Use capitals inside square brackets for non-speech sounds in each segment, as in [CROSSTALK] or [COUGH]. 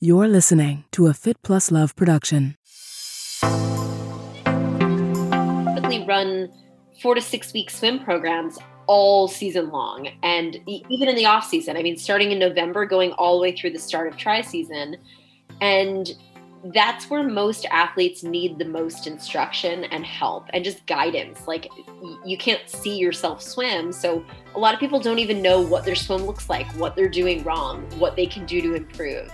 You're listening to a Fit Plus Love production. Typically run four to six week swim programs all season long, and even in the off season. I mean, starting in November, going all the way through the start of tri season, and that's where most athletes need the most instruction and help and just guidance. Like you can't see yourself swim, so a lot of people don't even know what their swim looks like, what they're doing wrong, what they can do to improve.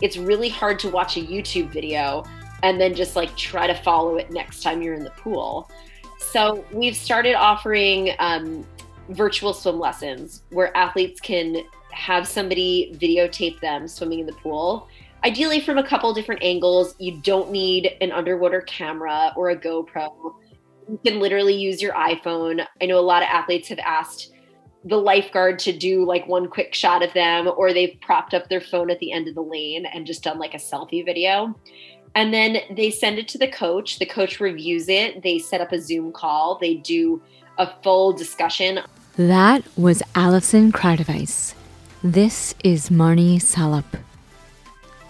It's really hard to watch a YouTube video and then just like try to follow it next time you're in the pool. So we've started offering um, virtual swim lessons where athletes can have somebody videotape them swimming in the pool ideally from a couple different angles. You don't need an underwater camera or a GoPro. You can literally use your iPhone. I know a lot of athletes have asked the lifeguard to do like one quick shot of them, or they've propped up their phone at the end of the lane and just done like a selfie video. And then they send it to the coach. The coach reviews it. They set up a Zoom call. They do a full discussion. That was Alison Kreideweis. This is Marnie Salup.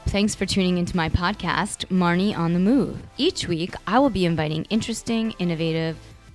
Thanks for tuning into my podcast, Marnie on the Move. Each week, I will be inviting interesting, innovative,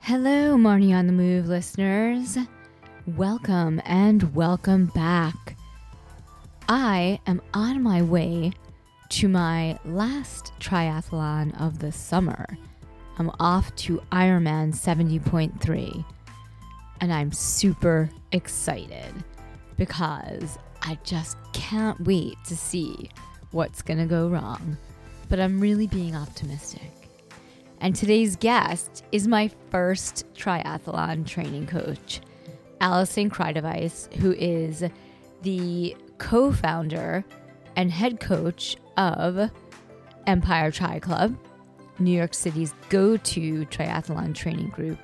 Hello, Marnie on the Move listeners. Welcome and welcome back. I am on my way to my last triathlon of the summer. I'm off to Ironman 70.3 and I'm super excited because I just can't wait to see what's going to go wrong. But I'm really being optimistic. And today's guest is my first triathlon training coach, Alison Kreideweis, who is the co founder and head coach of Empire Tri Club, New York City's go to triathlon training group.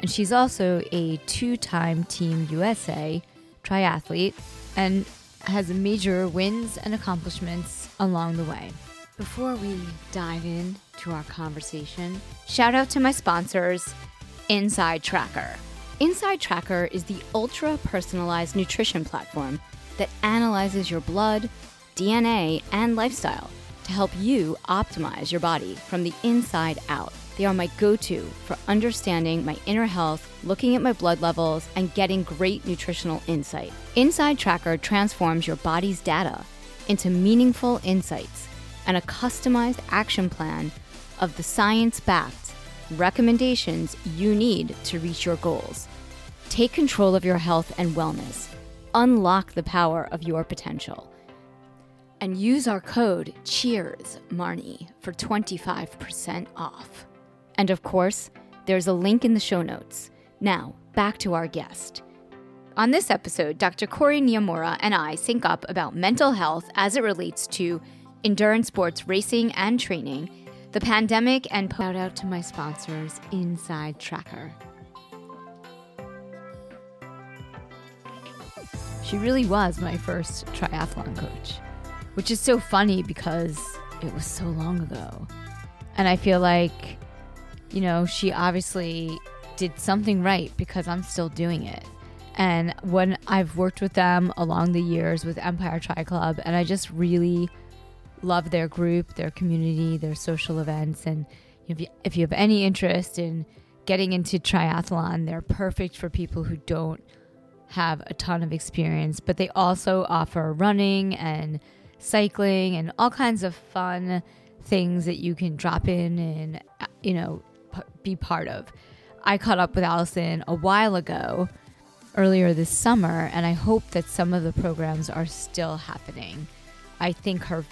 And she's also a two time Team USA triathlete and has major wins and accomplishments along the way. Before we dive in to our conversation, shout out to my sponsors, Inside Tracker. Inside Tracker is the ultra personalized nutrition platform that analyzes your blood, DNA, and lifestyle to help you optimize your body from the inside out. They are my go to for understanding my inner health, looking at my blood levels, and getting great nutritional insight. Inside Tracker transforms your body's data into meaningful insights and a customized action plan of the science backed recommendations you need to reach your goals. Take control of your health and wellness. Unlock the power of your potential and use our code CHEERS Marnie for 25% off. And of course, there's a link in the show notes. Now, back to our guest. On this episode, Dr. Corey Niamura and I sync up about mental health as it relates to endurance sports racing and training, the pandemic, and shout out to my sponsors, Inside Tracker. She really was my first triathlon coach which is so funny because it was so long ago. And I feel like, you know, she obviously did something right because I'm still doing it. And when I've worked with them along the years with Empire Tri Club, and I just really love their group, their community, their social events. And if you, if you have any interest in getting into triathlon, they're perfect for people who don't have a ton of experience, but they also offer running and cycling and all kinds of fun things that you can drop in and, you know, be part of. I caught up with Allison a while ago, earlier this summer, and I hope that some of the programs are still happening. I think her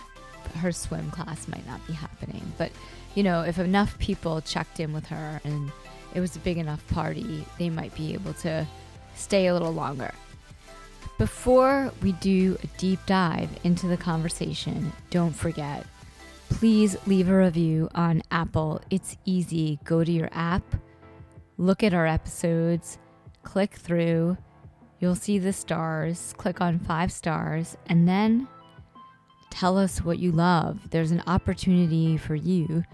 her swim class might not be happening, but you know, if enough people checked in with her and it was a big enough party, they might be able to stay a little longer. Before we do a deep dive into the conversation, don't forget please leave a review on Apple. It's easy. Go to your app, look at our episodes, click through. You'll see the stars. Click on five stars, and then tell us what you love. There's an opportunity for you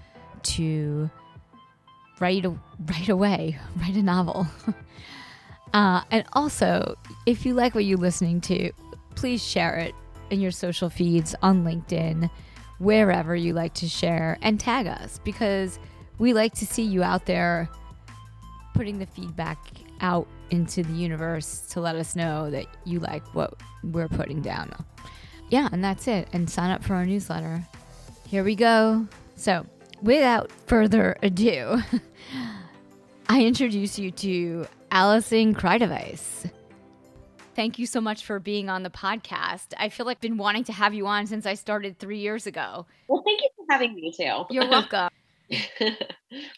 to write a, right away, [LAUGHS] write a novel. [LAUGHS] uh, and also, if you like what you're listening to, please share it in your social feeds on LinkedIn, wherever you like to share, and tag us because we like to see you out there putting the feedback out into the universe to let us know that you like what we're putting down. Yeah, and that's it. And sign up for our newsletter. Here we go. So, without further ado, [LAUGHS] I introduce you to Allison Kreideweis. Thank you so much for being on the podcast. I feel like I've been wanting to have you on since I started three years ago. Well, thank you for having me too. [LAUGHS] You're welcome. [LAUGHS]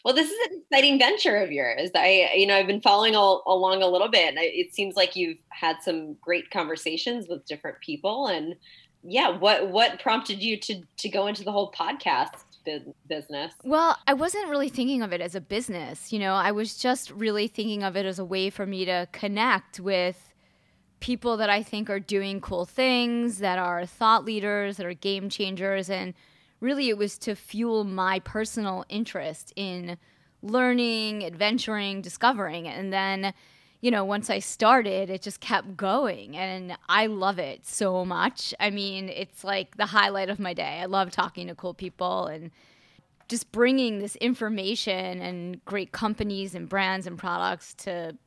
well, this is an exciting venture of yours. I, you know, I've been following all, along a little bit, and it seems like you've had some great conversations with different people. And yeah, what what prompted you to to go into the whole podcast business? Well, I wasn't really thinking of it as a business. You know, I was just really thinking of it as a way for me to connect with people that I think are doing cool things, that are thought leaders, that are game changers. And really, it was to fuel my personal interest in learning, adventuring, discovering. And then, you know, once I started, it just kept going. And I love it so much. I mean, it's like the highlight of my day. I love talking to cool people and just bringing this information and great companies and brands and products to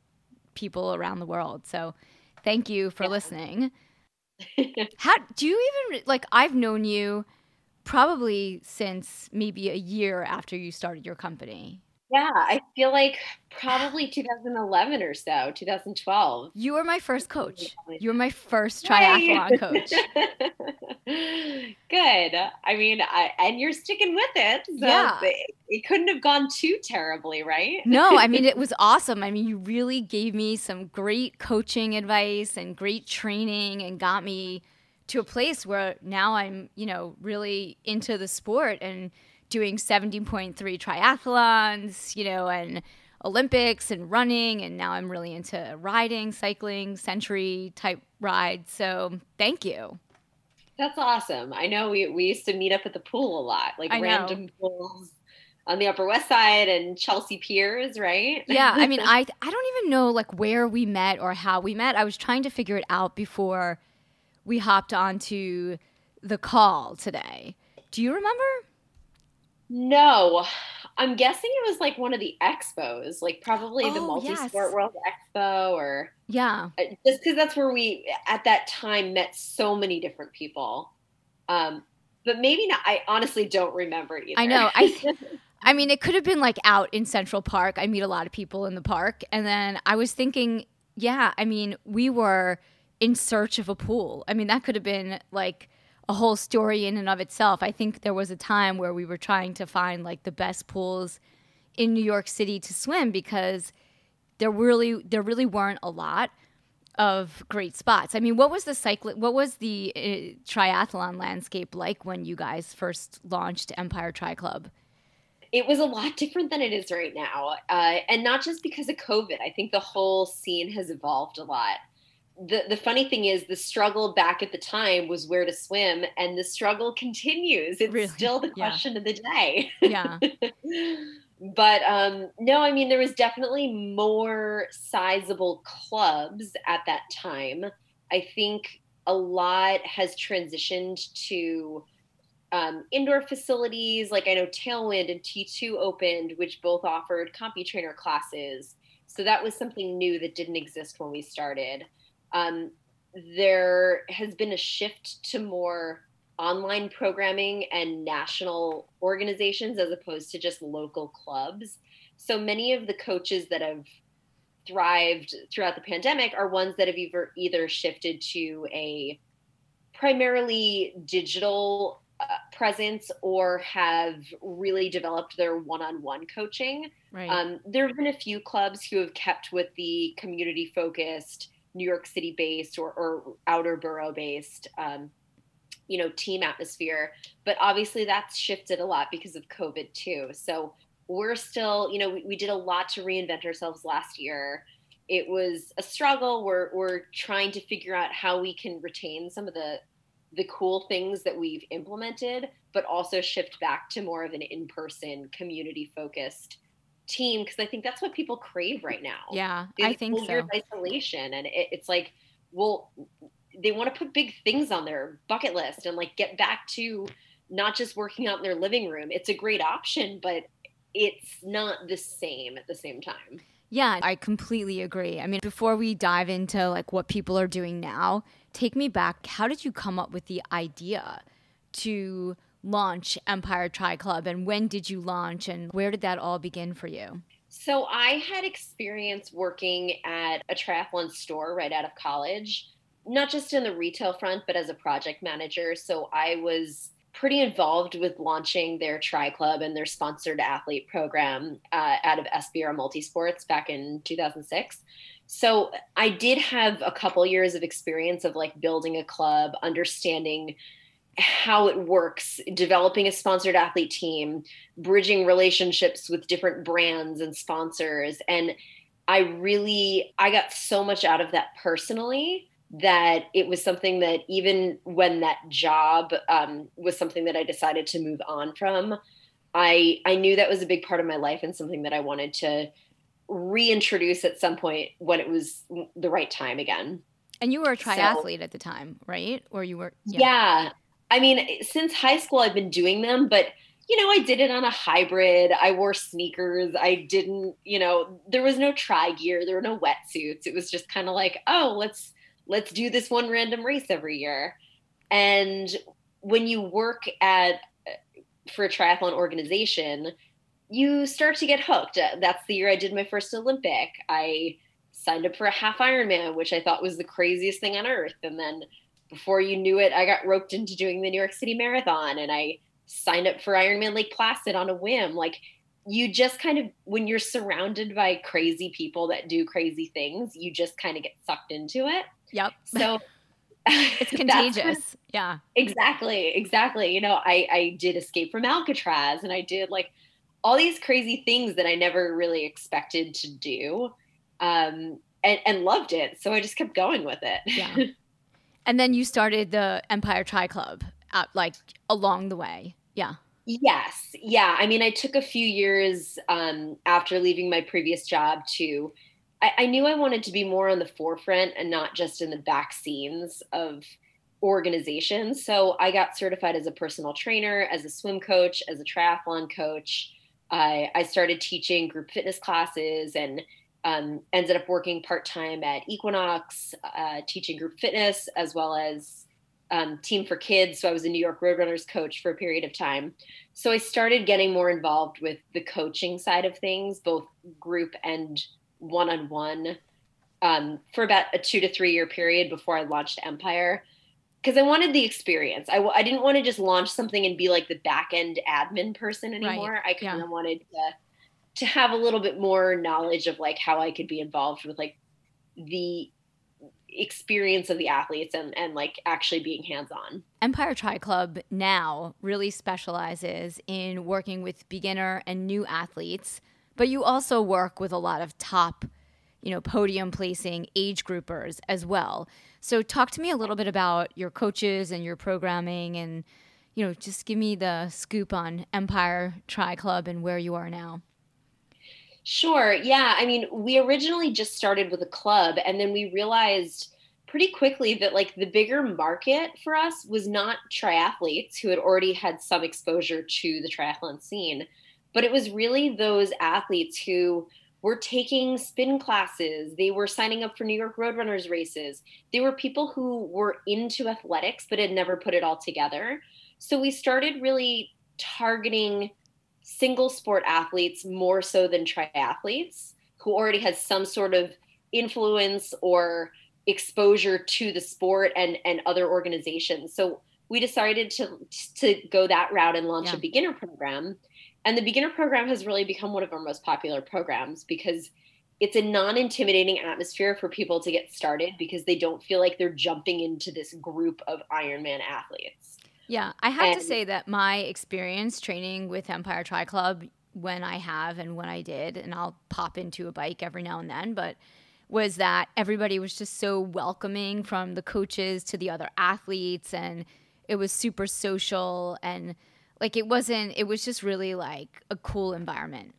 people around the world. So, Thank you for yeah. listening. [LAUGHS] How do you even like? I've known you probably since maybe a year after you started your company. Yeah, I feel like [SIGHS] probably 2011 or so, 2012. You were my first coach. You were my first triathlon coach. [LAUGHS] Good. I mean, I, and you're sticking with it. So yeah. It, it couldn't have gone too terribly, right? no, I mean, [LAUGHS] it was awesome. I mean, you really gave me some great coaching advice and great training and got me to a place where now I'm, you know, really into the sport and – doing 70.3 triathlons, you know, and Olympics and running. And now I'm really into riding, cycling, century type rides. So thank you. That's awesome. I know we, we used to meet up at the pool a lot, like random pools on the Upper West Side and Chelsea Piers, right? Yeah, I mean, [LAUGHS] I I don't even know like where we met or how we met. I was trying to figure it out before we hopped onto the call today. Do you remember? No, I'm guessing it was like one of the expos, like probably oh, the Multi Sport yes. World Expo, or yeah, uh, just because that's where we at that time met so many different people. Um, but maybe not. I honestly don't remember either. I know. I. [LAUGHS] I mean, it could have been like out in Central Park. I meet a lot of people in the park. And then I was thinking, yeah, I mean, we were in search of a pool. I mean, that could have been like a whole story in and of itself. I think there was a time where we were trying to find like the best pools in New York City to swim because there really there really weren't a lot of great spots. I mean, what was the cycle? What was the uh, triathlon landscape like when you guys first launched Empire Tri Club? It was a lot different than it is right now, uh, and not just because of COVID. I think the whole scene has evolved a lot the the funny thing is the struggle back at the time was where to swim and the struggle continues. It's really? still the question yeah. of the day. Yeah. [LAUGHS] But um no i mean there was definitely more sizable clubs at that time. I think a lot has transitioned to um, indoor facilities. Like i know tailwind and t2 opened which both offered CompuTrainer classes. So that was something new that didn't exist when we started um, there has been a shift to more online programming and national organizations as opposed to just local clubs. So many of the coaches that have thrived throughout the pandemic are ones that have either either shifted to a primarily digital uh, presence or have really developed their one-on-one coaching. Right. Um, there have been a few clubs who have kept with the community-focused New York City based or, or outer borough based um, you know, team atmosphere. But obviously that's shifted a lot because of COVID too. So we're still, you know, we, we did a lot to reinvent ourselves last year. It was a struggle. We're we're trying to figure out how we can retain some of the the cool things that we've implemented, but also shift back to more of an in-person community focused team because I think that's what people crave right now. Yeah, I think so. Isolation, and it, it's like, well, they want to put big things on their bucket list and like get back to not just working out in their living room. It's a great option, but it's not the same at the same time. Yeah, I completely agree. I mean, before we dive into like what people are doing now, take me back. How did you come up with the idea to launch Empire Tri Club and when did you launch and where did that all begin for you? So, I had experience working at a triathlon store right out of college, not just in the retail front, but as a project manager. So, I was pretty involved with launching their Tri Club and their sponsored athlete program uh, out of SBR Multisports back in 2006. So I did have a couple years of experience of like building a club, understanding how it works, developing a sponsored athlete team, bridging relationships with different brands and sponsors. And I really I got so much out of that personally that it was something that even when that job um, was something that I decided to move on from, I I knew that was a big part of my life and something that I wanted to reintroduce at some point when it was the right time again. And you were a triathlete so, at the time, right? Or you were yeah. yeah. I mean, since high school I've been doing them, but you know, I did it on a hybrid. I wore sneakers. I didn't, you know, there was no tri gear, there were no wetsuits. It was just kind of like, oh, let's let's do this one random race every year. And when you work at uh, for a triathlon organization, you start to get hooked. Uh, that's the year I did my first Olympic. I signed up for a half Ironman, which I thought was the craziest thing on earth. And then before you knew it, I got roped into doing the New York City Marathon and I signed up for Ironman Lake Placid on a whim. Like you just kind of when you're surrounded by crazy people that do crazy things, you just kind of get sucked into it. Yep. [LAUGHS] So [LAUGHS] it's [LAUGHS] contagious. yeah. Exactly. Exactly. You know, I I did escape from Alcatraz and I did like all these crazy things that I never really expected to do. Um and, and loved it. So I just kept going with it. Yeah. And then you started the Empire Tri Club like along the way. Yeah. Yes. Yeah. I mean, I took a few years um, after leaving my previous job to, I, I knew I wanted to be more on the forefront and not just in the back scenes of organizations. So I got certified as a personal trainer, as a swim coach, as a triathlon coach. I, I started teaching group fitness classes and um, ended up working part time at Equinox, uh, teaching group fitness as well as um, Team for Kids. So I was a New York Roadrunners coach for a period of time. So I started getting more involved with the coaching side of things, both group and one on one, for about a two to three year period before I launched Empire. Because I wanted the experience. I w- I didn't want to just launch something and be like the back end admin person anymore. Right. I kind of yeah. wanted to to have a little bit more knowledge of like how I could be involved with like the experience of the athletes and and like actually being hands on. Empire Tri Club now really specializes in working with beginner and new athletes, but you also work with a lot of top, you know, podium placing age groupers as well. So talk to me a little bit about your coaches and your programming and you know, just give me the scoop on Empire Tri Club and where you are now. Sure. Yeah. I mean, we originally just started with a club and then we realized pretty quickly that like the bigger market for us was not triathletes who had already had some exposure to the triathlon scene, but it was really those athletes who were taking spin classes. They were signing up for New York Roadrunners races. They were people who were into athletics but had never put it all together. So we started really targeting single sport athletes more so than triathletes who already had some sort of influence or exposure to the sport and and other organizations. So we decided to to go that route and launch yeah. a beginner program. And the beginner program has really become one of our most popular programs because it's a non-intimidating atmosphere for people to get started because they don't feel like they're jumping into this group of Ironman athletes. Yeah, I have and, to say that my experience training with Empire Tri Club when I have and when I did, and I'll pop into a bike every now and then, but was that everybody was just so welcoming from the coaches to the other athletes and it was super social and like it wasn't it was just really like a cool environment.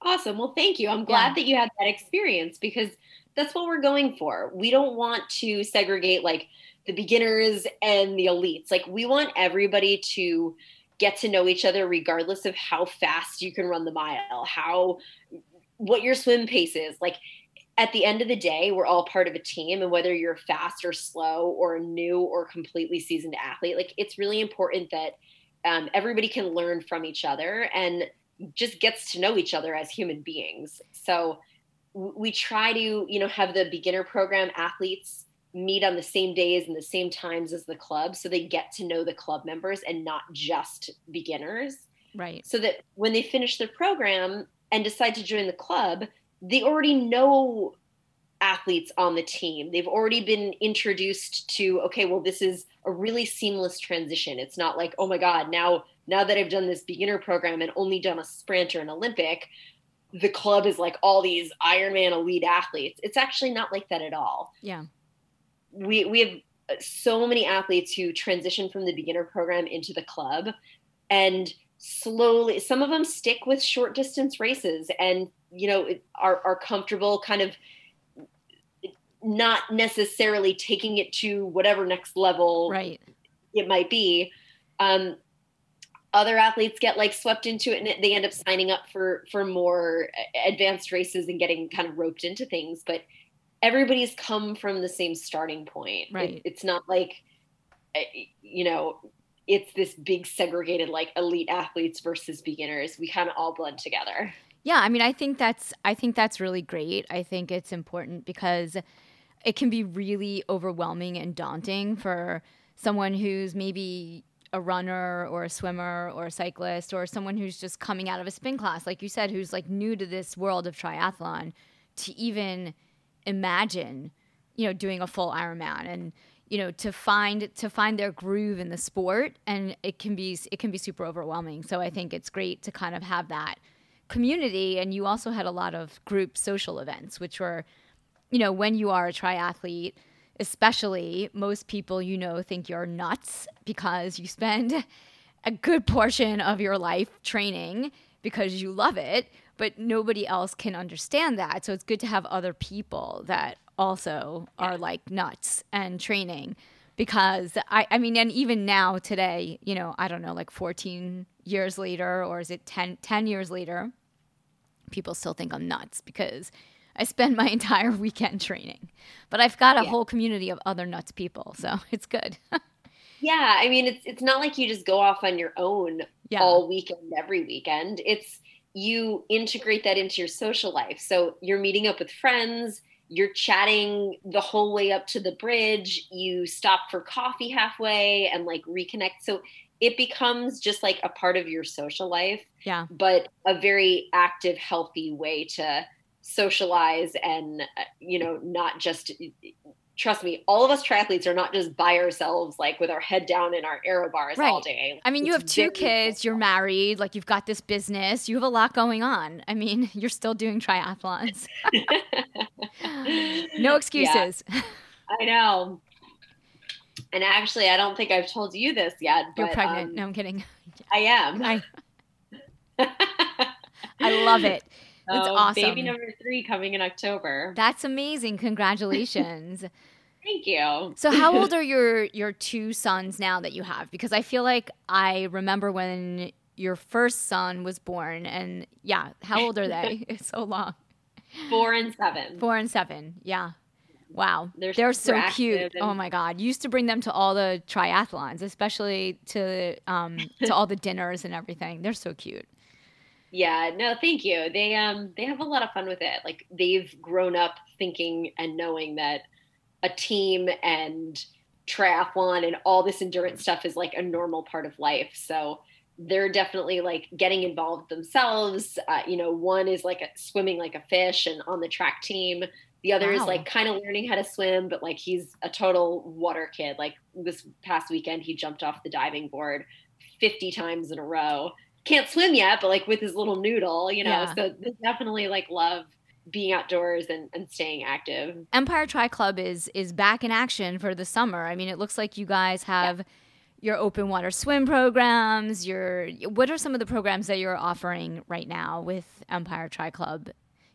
Awesome. Well thank you. I'm glad yeah. that you had that experience because that's what we're going for. We don't want to segregate like the beginners and the elites like we want everybody to get to know each other regardless of how fast you can run the mile how what your swim pace is like at the end of the day, we're all part of a team. And whether you're fast or slow or a new or completely seasoned athlete, like it's really important that um, everybody can learn from each other and just gets to know each other as human beings. So we try to, you know, have the beginner program athletes meet on the same days and the same times as the club so they get to know the club members and not just beginners. Right. So that when they finish their program and decide to join the club, they already know athletes on the team. They've already been introduced to okay, well this is a really seamless transition. It's not like, "Oh my god, now now that I've done this beginner program and only done a sprint or an Olympic, the club is like all these Ironman elite athletes." It's actually not like that at all. Yeah. We we have so many athletes who transition from the beginner program into the club and slowly some of them stick with short distance races and you know are are comfortable kind of not necessarily taking it to whatever next level right. it might be. Um, other athletes get like swept into it and they end up signing up for for more advanced races and getting kind of roped into things but everybody's come from the same starting point. Right. it, it's not like eh, you know it's this big segregated like elite athletes versus beginners. We kind of all blend together. Yeah, I mean, I think that's I think that's really great. I think it's important because it can be really overwhelming and daunting for someone who's maybe a runner or a swimmer or a cyclist or someone who's just coming out of a spin class like you said who's like new to this world of triathlon to even imagine you know doing a full ironman and you know to find to find their groove in the sport and it can be it can be super overwhelming. So i think it's great to kind of have that community. And you also had a lot of group social events which were you know when you are a triathlete especially most people you know think you're nuts because you spend [LAUGHS] a good portion of your life training because you love it but nobody else can understand that so it's good to have other people that also yeah. are like nuts and training because I, I mean and even now today you know i don't know like 14 years later or is it 10, 10 years later people still think I'm nuts because I spend my [LAUGHS] entire weekend training. But I've got a yeah. whole community of other nuts people, so [LAUGHS] it's good. yeah, I mean it's it's not like you just go off on your own yeah. all weekend every weekend. It's you integrate that into your social life. So you're meeting up with friends, you're chatting the whole way up to the bridge, you stop for coffee halfway and like reconnect. So it becomes just like a part of your social life. Yeah. But a very active, healthy way to socialize and, uh, you know, not just, trust me, all of us triathletes are not just by ourselves, like with our head down in our aero bars right. all day. I mean, it's you have two kids, you're married, like you've got this business, you have a lot going on. I mean, [LAUGHS] you're still doing triathlons. [LAUGHS] no [LAUGHS] excuses. Yeah. I know. And actually, I don't think I've told you this yet. But, You're pregnant. Um, no, I'm kidding. I am. I, I love it. That's oh, awesome. Baby number three coming in October. That's amazing. Congratulations. [LAUGHS] Thank you. So how old [LAUGHS] are your your two sons now that you have? Because I feel like I remember when your first son was born and yeah, how old are they? [LAUGHS] it's so long. Four and seven. Four and seven. Yeah. Wow, they're, they're so cute. oh my god, used to bring them to all the triathlons, especially to um, to all the dinners and everything. They're so cute. Yeah, no, thank you. They um they have a lot of fun with it. Like they've grown up thinking and knowing that a team and triathlon and all this endurance stuff is like a normal part of life. So they're definitely like getting involved themselves. Uh, you know, one is like a, swimming like a fish and on the track team. The other is like kind of learning how to swim, but like he's a total water kid. Like this past weekend, he jumped off the diving board 50 times in a row. Can't swim yet, but like with his little noodle, you know. Yeah. So definitely like love being outdoors and, and staying active. Empire Tri Club is is back in action for the summer. I mean, it looks like you guys have your open water swim programs. Your what are some of the programs that you're offering right now with Empire Tri Club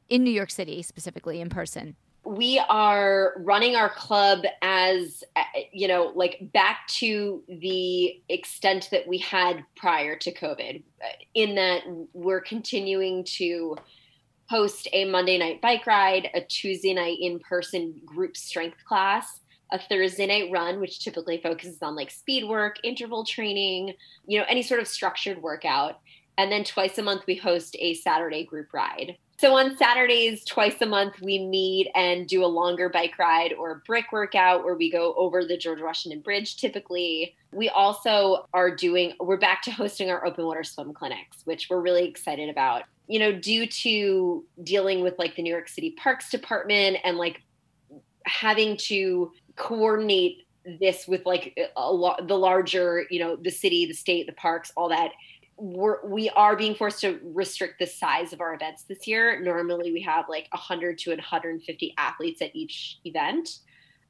in New York City specifically in person? We are running our club as uh, you know like back to the extent that we had prior to covid uh, in that we're continuing to host a monday night bike ride a tuesday night in-person group strength class a thursday night run which typically focuses on like speed work interval training you know any sort of structured workout. And then twice a month we host a saturday group ride so on Saturdays, twice a month, we meet and do a longer bike ride or brick workout where we go over the George Washington Bridge typically. We also are doing, we're back to hosting our open water swim clinics, which we're really excited about. You know, due to dealing with like the New York City Parks Department and like having to coordinate this with like a lot the larger you know the city the state the parks all that we're we are being forced to restrict the size of our events this year normally we have like 100 to 150 athletes at each event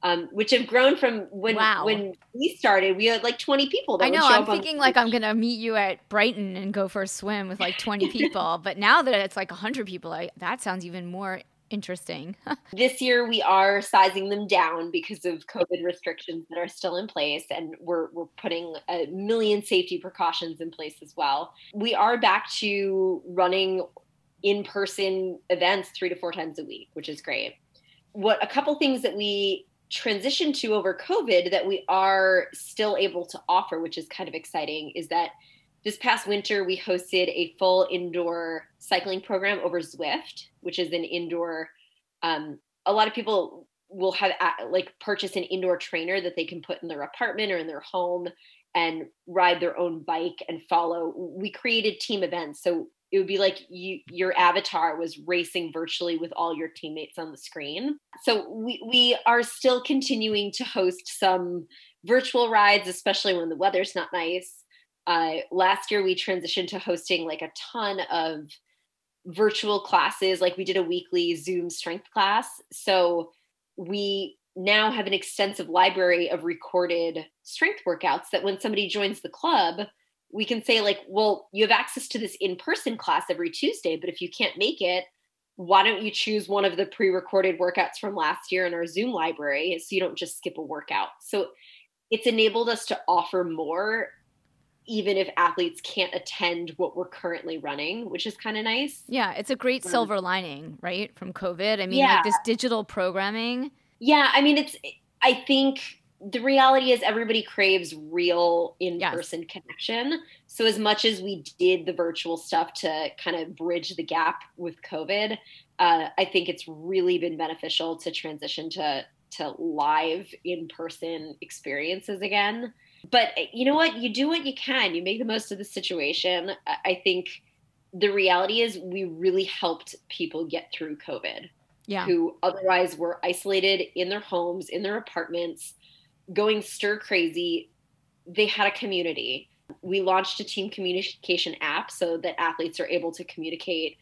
um, which have grown from when Wow. when we started we had like 20 people I know. I'm thinking like I'm gonna meet you at Brighton and go for a swim with like 20 [LAUGHS] people, but now that it's like 100 people, I, that sounds even more interesting. [LAUGHS] this year we are sizing them down because of covid restrictions that are still in place and we're, we're putting a million safety precautions in place as well we are back to running in-person events three to four times a week which is great what a couple things that we transitioned to over covid that we are still able to offer which is kind of exciting is that this past winter we hosted a full indoor cycling program over zwift which is an indoor um, a lot of people will have like purchase an indoor trainer that they can put in their apartment or in their home and ride their own bike and follow. We created team events so it would be like you your avatar was racing virtually with all your teammates on the screen. So we we are still continuing to host some virtual rides especially when the weather's not nice uh, last year we transitioned to hosting like a ton of virtual classes. Like we did a weekly zoom strength class. So we now have an extensive library of recorded strength workouts that when somebody joins the club we can say like well you have access to this in-person class every tuesday but if you can't make it why don't you choose one of the pre-recorded workouts from last year in our zoom library so you don't just skip a workout? So it's enabled us to offer more even if athletes can't attend what we're currently running which is kind of nice yeah, it's a great Um, silver lining, right, from COVID. I mean, Yeah. like this digital programming. Yeah, I mean, it's. I think the reality is everybody craves real in-person connection. So as much as we did the virtual stuff to kind of bridge the gap with COVID, uh, I think it's really been beneficial to transition to to live in-person experiences again. But eh, you know what? You do what you can. You make the most of the situation. I I think the reality is we really helped people get through COVID Yeah. who otherwise were isolated in their homes, in their apartments, going stir crazy. They had a community. We launched a team communication app so that athletes are able to communicate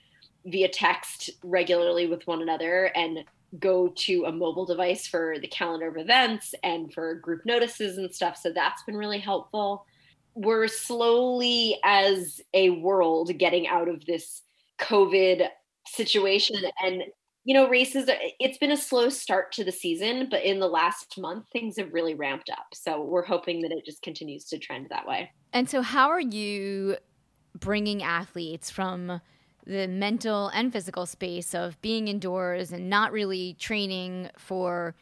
via text regularly with one another and go to a mobile device for the calendar of events and for group notices and stuff. So that's been really helpful. We're slowly, as a world, getting out of this COVID situation and you know races it's been a slow start to the season but in the last month things have really ramped up so we're hoping that it just continues to trend that way And so, how are you bringing athletes from the mental and physical space of being indoors and not really training for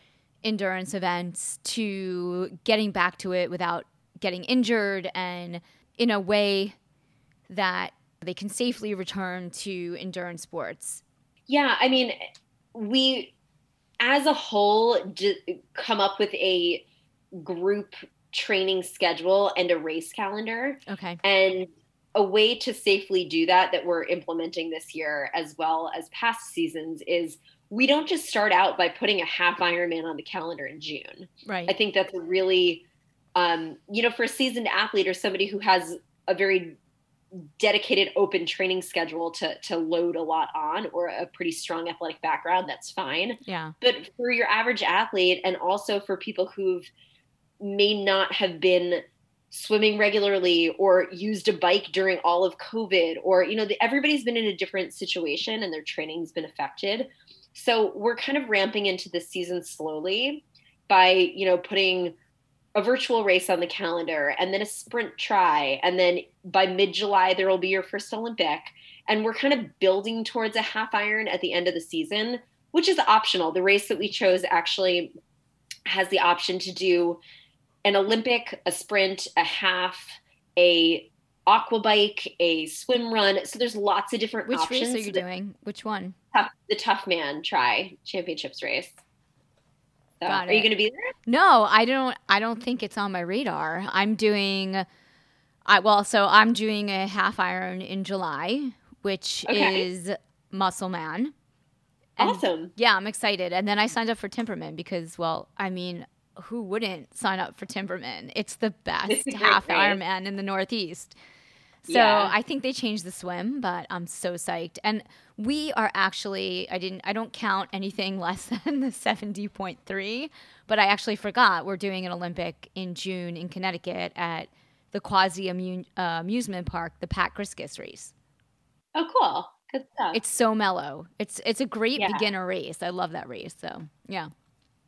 endurance events to getting back to it without getting injured and in a way that they can safely return to endurance sports? yeah i mean we as a whole d- come up with a group training schedule and a race calendar Okay. And a way to safely do that that we're implementing this year as well as past seasons is we don't just start out by putting a half Ironman on the calendar in June. Right. I think that's a really, um, you know, for a seasoned athlete or somebody who has a very dedicated open training schedule to to load a lot on or a pretty strong athletic background that's fine yeah but for your average athlete and also for people who've may not have been swimming regularly or used a bike during all of covid or you know the, everybody's been in a different situation and their training's been affected. So we're kind of ramping into this season slowly by you know putting a virtual race on the calendar and then a sprint tri. And then by mid-july there will be your first olympic. And we're kind of building towards a half iron at the end of the season which is optional. The race that we chose actually has the option to do an olympic a sprint a half a aqua bike a swim run so there's lots of different which options race are you doing which one tough, the Toughman Tri championships race so, are you going to be there No, I don't. I don't think it's on my radar. I'm doing. I well, so I'm doing a half iron in July, which Okay. is Musselman. And- awesome Yeah, I'm excited. And then I signed up for Timberman because, well, I mean, who wouldn't sign up for Timberman? It's the best It's [LAUGHS] half race. Ironman in the Northeast. So Yeah. I think they changed the swim, but I'm so psyched. And we are actually I didn't I don't count anything [LAUGHS] less than the 70.3, but I actually forgot we're doing an Olympic in June in Connecticut at the Quassy uh, amusement Park, the Pat Griskus race. oh cool good stuff It's so mellow. It's it's a great Yeah. beginner race. I love that race. So yeah.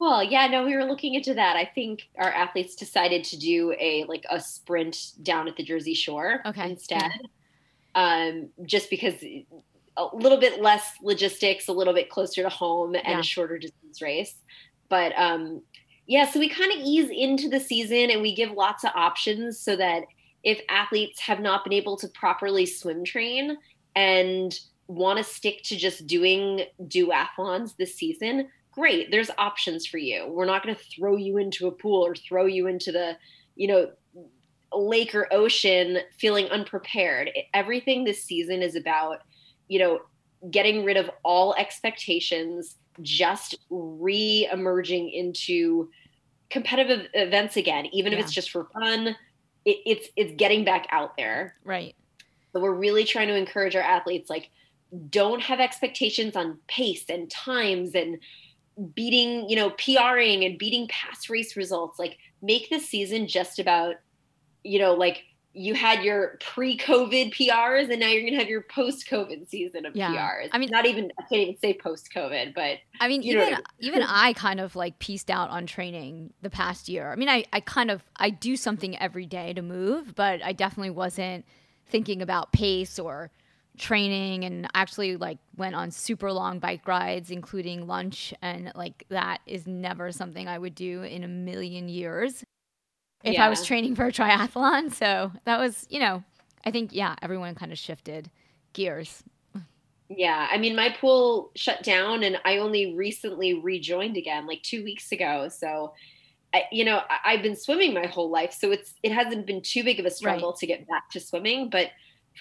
Well, yeah, no, we were looking into that. I think our athletes decided to do a like a sprint down at the Jersey Shore Okay. instead. Um, just because a little bit less logistics, a little bit closer to home, and Yeah. a shorter distance race. But um, yeah, so we kind of ease into the season and we give lots of options so that if athletes have not been able to properly swim train and want to stick to just doing duathlons this season, great. There's options for you. We're not going to throw you into a pool or throw you into the, you know, lake or ocean feeling unprepared. Everything this season is about, you know, getting rid of all expectations, just re-emerging into competitive events again, even if it's just for fun. It, it's it's getting back out there. Right. So we're really trying to encourage our athletes like don't have expectations on pace and times and beating, you know, PRing and beating past race results. Like make this season just about, you know, like you had your pre-COVID PRs and now you're gonna have your post-COVID season of Yeah. PRs. I mean- not even I can't even say post-COVID, but I mean, You know even even I kind of like pieced out on training the past year. I mean, I, I kind of I do something every day to move, but I definitely wasn't thinking about pace or training and actually like went on super long bike rides including lunch and like that is never something I would do in a million years if I was training for a triathlon. So that was, you know, I think yeah, everyone kind of shifted gears. Yeah, I mean, my pool shut down, and I only recently rejoined again, like two weeks ago. So, I, you know, I, I've been swimming my whole life, so it's it hasn't been too big of a struggle to get back to swimming. But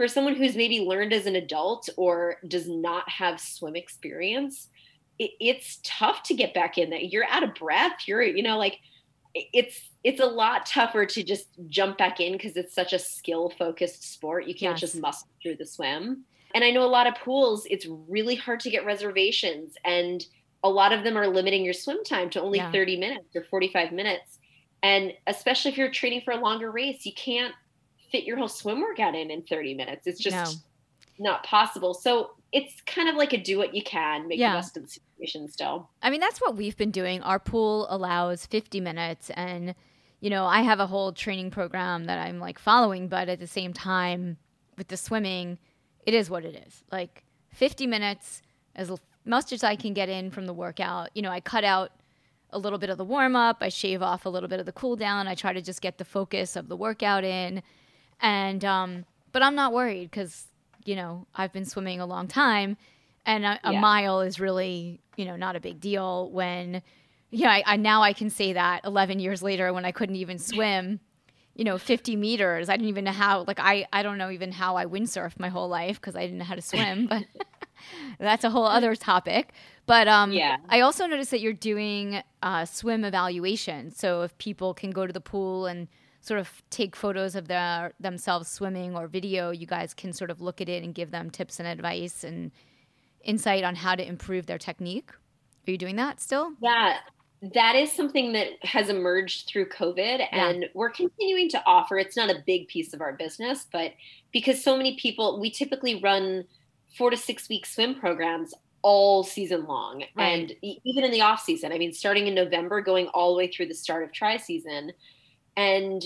for someone who's maybe learned as an adult or does not have swim experience, it, it's tough to get back in there. You're out of breath. You're, you know, like it's it's a lot tougher to just jump back in because it's such a skill focused sport. You can't Yes. just muscle through the swim. And I know a lot of pools, it's really hard to get reservations. And a lot of them are limiting your swim time to only Yeah. 30 minutes or 45 minutes. And especially if you're training for a longer race, you can't fit your whole swim workout in in 30 minutes. It's just not possible. So it's kind of like a do what you can, make Yeah. the best of the situation still. I mean, that's what we've been doing. Our pool allows 50 minutes, and, you know, I have a whole training program that I'm like following, but at the same time, with the swimming, it is what it is. Like 50 minutes, as much as I can get in from the workout. You know, I cut out a little bit of the warm up, I shave off a little bit of the cool down, I try to just get the focus of the workout in. And, um, but I'm not worried because, you know, I've been swimming a long time and a, a Yeah. mile is really you know not a big deal when yeah I, I now i can say that 11 years later when i couldn't even swim you know 50 meters i didn't even know how like i i don't know even how i windsurfed my whole life because i didn't know how to swim [LAUGHS] but [LAUGHS] That's a whole other topic. But um, Yeah. I also noticed that you're doing uh, swim evaluation. So if people can go to the pool and sort of take photos of their themselves swimming or video, you guys can sort of look at it and give them tips and advice and insight on how to improve their technique. Are you doing that still? Yeah, that is something that has emerged through COVID, and we're continuing to offer. It's not a big piece of our business, but because so many people, we typically run four to six week swim programs all season long, Right. and even in the off season. I mean, starting in November, going all the way through the start of tri season, and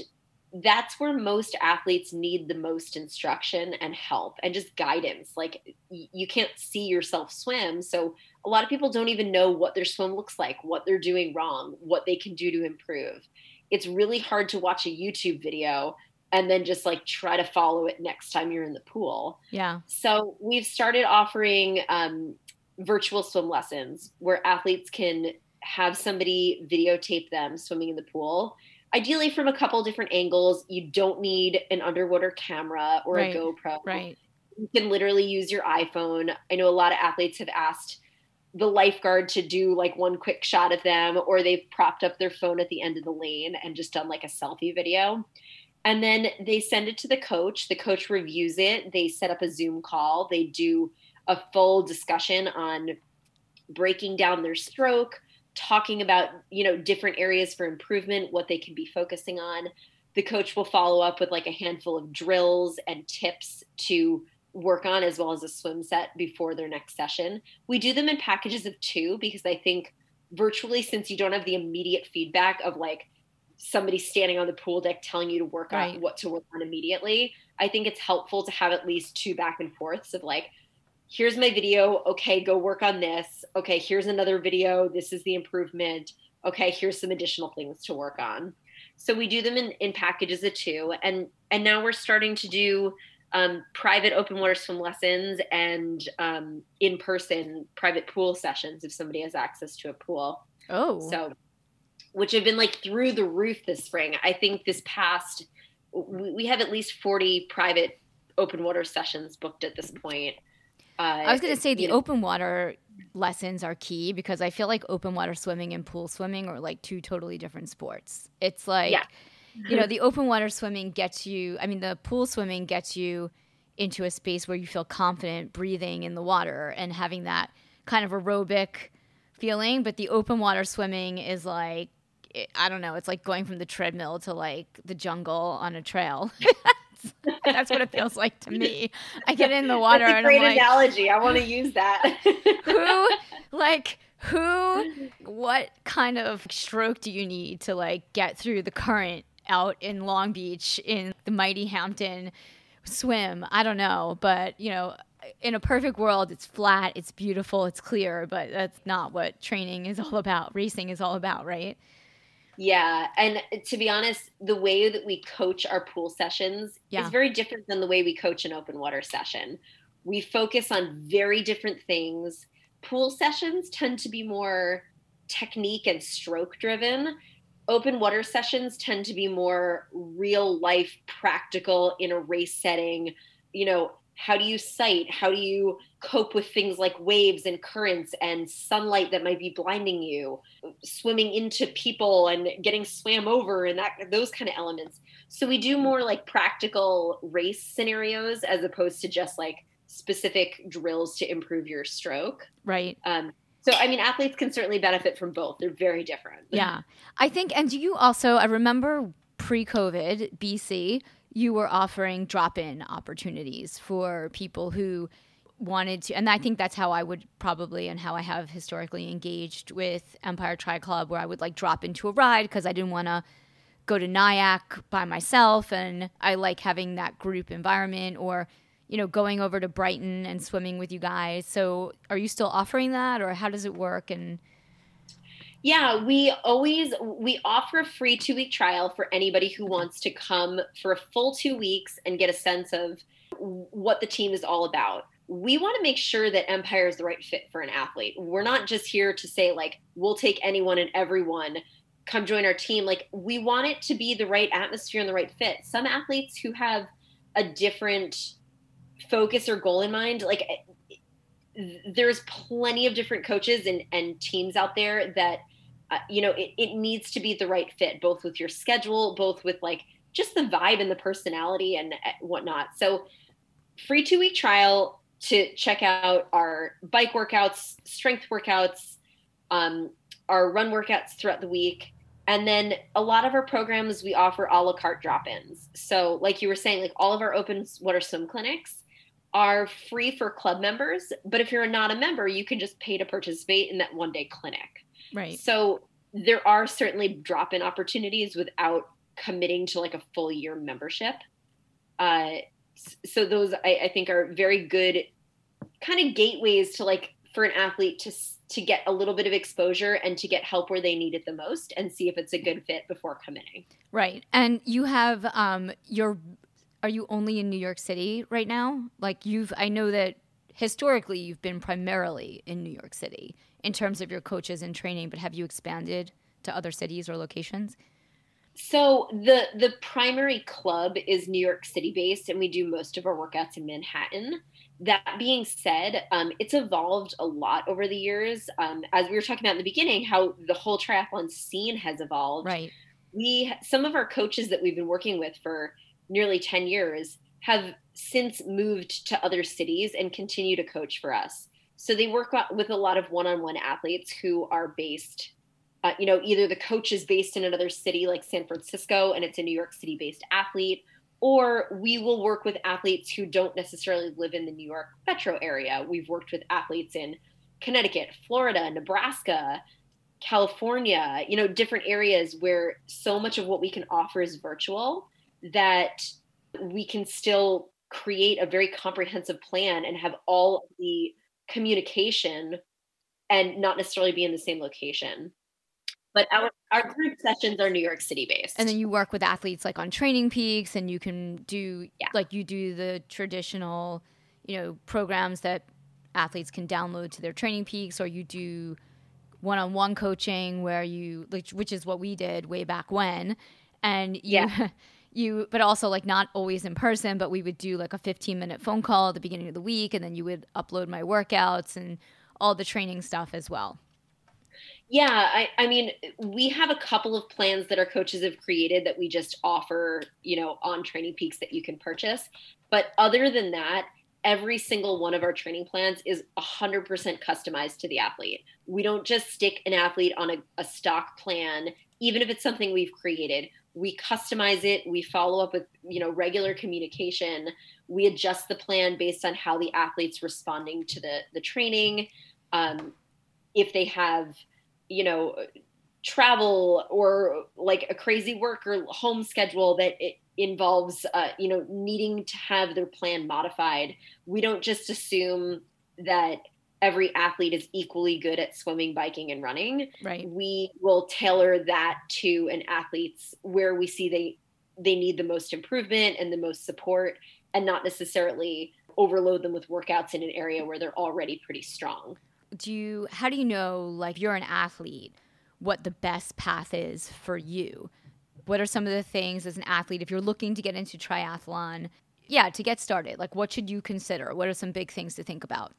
that's where most athletes need the most instruction and help and just guidance. Like you can't see yourself swim, so a lot of people don't even know what their swim looks like, what they're doing wrong, what they can do to improve. It's really hard to watch a YouTube video and then just like try to follow it next time you're in the pool. Yeah. So we've started offering um, virtual swim lessons where athletes can have somebody videotape them swimming in the pool. Ideally, from a couple different angles. You don't need an underwater camera or Right, a GoPro Right. you can literally use your iPhone. I know a lot of athletes have asked the lifeguard to do like one quick shot of them, or they've propped up their phone at the end of the lane and just done like a selfie video. And then they send it to the coach. The coach reviews it. They set up a Zoom call. They do a full discussion on breaking down their stroke, talking about, you know, different areas for improvement, what they can be focusing on. The coach will follow up with like a handful of drills and tips to work on as well as a swim set before their next session. We do them in packages of two because I think virtually since you don't have the immediate feedback of like somebody standing on the pool deck telling you to work Right. on what to work on immediately, I think it's helpful to have at least two back and forths of like here's my video, okay, go work on this. Okay, here's another video, this is the improvement. Okay, here's some additional things to work on. So we do them in, in packages of two and and now we're starting to do um, private open water swim lessons and um, in person private pool sessions if somebody has access to a pool. Oh. So, which have been like through the roof this spring. I think this past, we, we have at least 40 private open water sessions booked at this point. Uh, I was going to say the know, open water lessons are key because I feel like open water swimming and pool swimming are like two totally different sports. It's like, Yeah. you know, the open water swimming gets you, I mean, the pool swimming gets you into a space where you feel confident breathing in the water and having that kind of aerobic feeling. But the open water swimming is like, I don't know, it's like going from the treadmill to like the jungle on a trail. [LAUGHS] That's what it feels like to me. I get in the water That's a and great like, analogy. I want to [LAUGHS] use that. who [LAUGHS] like who what kind of stroke do you need to like get through the current out in Long Beach in the mighty Hampton swim? I don't know, but you know, in a perfect world it's flat, it's beautiful, it's clear, but that's not what training is all about. Racing is all about, right? Yeah, and uh, to be honest, the way that we coach our pool sessions Yeah. is very different than the way we coach an open water session. We focus on very different things. Pool sessions tend to be more technique and stroke driven. Open water sessions tend to be more real life, practical in a race setting. You know, how do you sight? How do you cope with things like waves and currents and sunlight that might be blinding you? swimming into people and getting swam over and that those kind of elements. So we do more like practical race scenarios as opposed to just like specific drills to improve your stroke. Right. Um, so I mean, athletes can certainly benefit from both. They're very different. Yeah. I think, and do you also, I remember pre COVID, BC, you were offering drop in opportunities for people who wanted to, and I think that's how I would probably, and how I have historically engaged with Empire Tri Club, where I would like drop into a ride because I didn't want to go to Nyack by myself. And I like having that group environment or, you know, going over to Brighton and swimming with you guys. So are you still offering that or how does it work? And Yeah, we always we offer a free two week trial for anybody who wants to come for a full two weeks and get a sense of what the team is all about. We want to make sure that Empire is the right fit for an athlete. We're not just here to say like we'll take anyone and everyone come join our team. Like we want it to be the right atmosphere and the right fit. Some athletes who have a different focus or goal in mind, like eh, there's plenty of different coaches and, and teams out there that uh, you know it, it needs to be the right fit both with your schedule both with like just the vibe and the personality and uh, whatnot. So free two week trial to check out our bike workouts strength workouts um, our run workouts throughout the week. And then a lot of our programs we offer a la carte drop-ins. So like you were saying like all of our open water swim clinics are free for club members. But if you're not a member you can just pay to participate in that one day clinic right so there are certainly drop-in opportunities without committing to like a full year membership uh, so those I, I think are very good kind of gateways to like for an athlete to to get a little bit of exposure and to get help where they need it the most and see if it's a good fit before committing. Right. And you have um your are you only in New York City right now? Like you've I know that historically you've been primarily in New York City in terms of your coaches and training, but have you expanded to other cities or locations? So the the primary club is New York City based and we do most of our workouts in Manhattan that being said, um, it's evolved a lot over the years. Um, as we were talking about in the beginning, how the whole triathlon scene has evolved. Right. We some of our coaches that we've been working with for nearly ten years have since moved to other cities and continue to coach for us. So they work with a lot of one-on-one athletes who are based. Uh, you know, either the coach is based in another city like San Francisco and it's a New York City based athlete, or we will work with athletes who don't necessarily live in the New York metro area. We've worked with athletes in Connecticut, Florida, Nebraska, California, you know, different areas where so much of what we can offer is virtual that we can still create a very comprehensive plan and have all the communication and not necessarily be in the same location but our our group sessions are New York City based. And then you work with athletes like on Training Peaks, and you can do yeah. like you do the traditional, you know, programs that athletes can download to their Training Peaks, or you do one-on-one coaching where you which, which is what we did way back when, and you, yeah. [LAUGHS] You, but also like not always in person, but we would do like a 15 minute phone call at the beginning of the week, and then you would upload my workouts and all the training stuff as well. Yeah, I, I mean, we have a couple of plans that our coaches have created that we just offer, you know, on Training Peaks that you can purchase. But other than that, every single one of our training plans is 100% customized to the athlete. We don't just stick an athlete on a, a stock plan, even if it's something we've created. We customize it. We follow up with, you know, regular communication. We adjust the plan based on how the athlete's responding to the the training. Um, if they have you know travel or like a crazy work or home schedule that it involves uh, you know needing to have their plan modified we don't just assume that every athlete is equally good at swimming biking and running right. we will tailor that to an athlete's where we see they they need the most improvement and the most support and not necessarily overload them with workouts in an area where they're already pretty strong. Do you how do you know like you're an athlete what the best path is for you? What are some of the things as an athlete if you're looking to get into triathlon yeah to get started like what should you consider? What are some big things to think about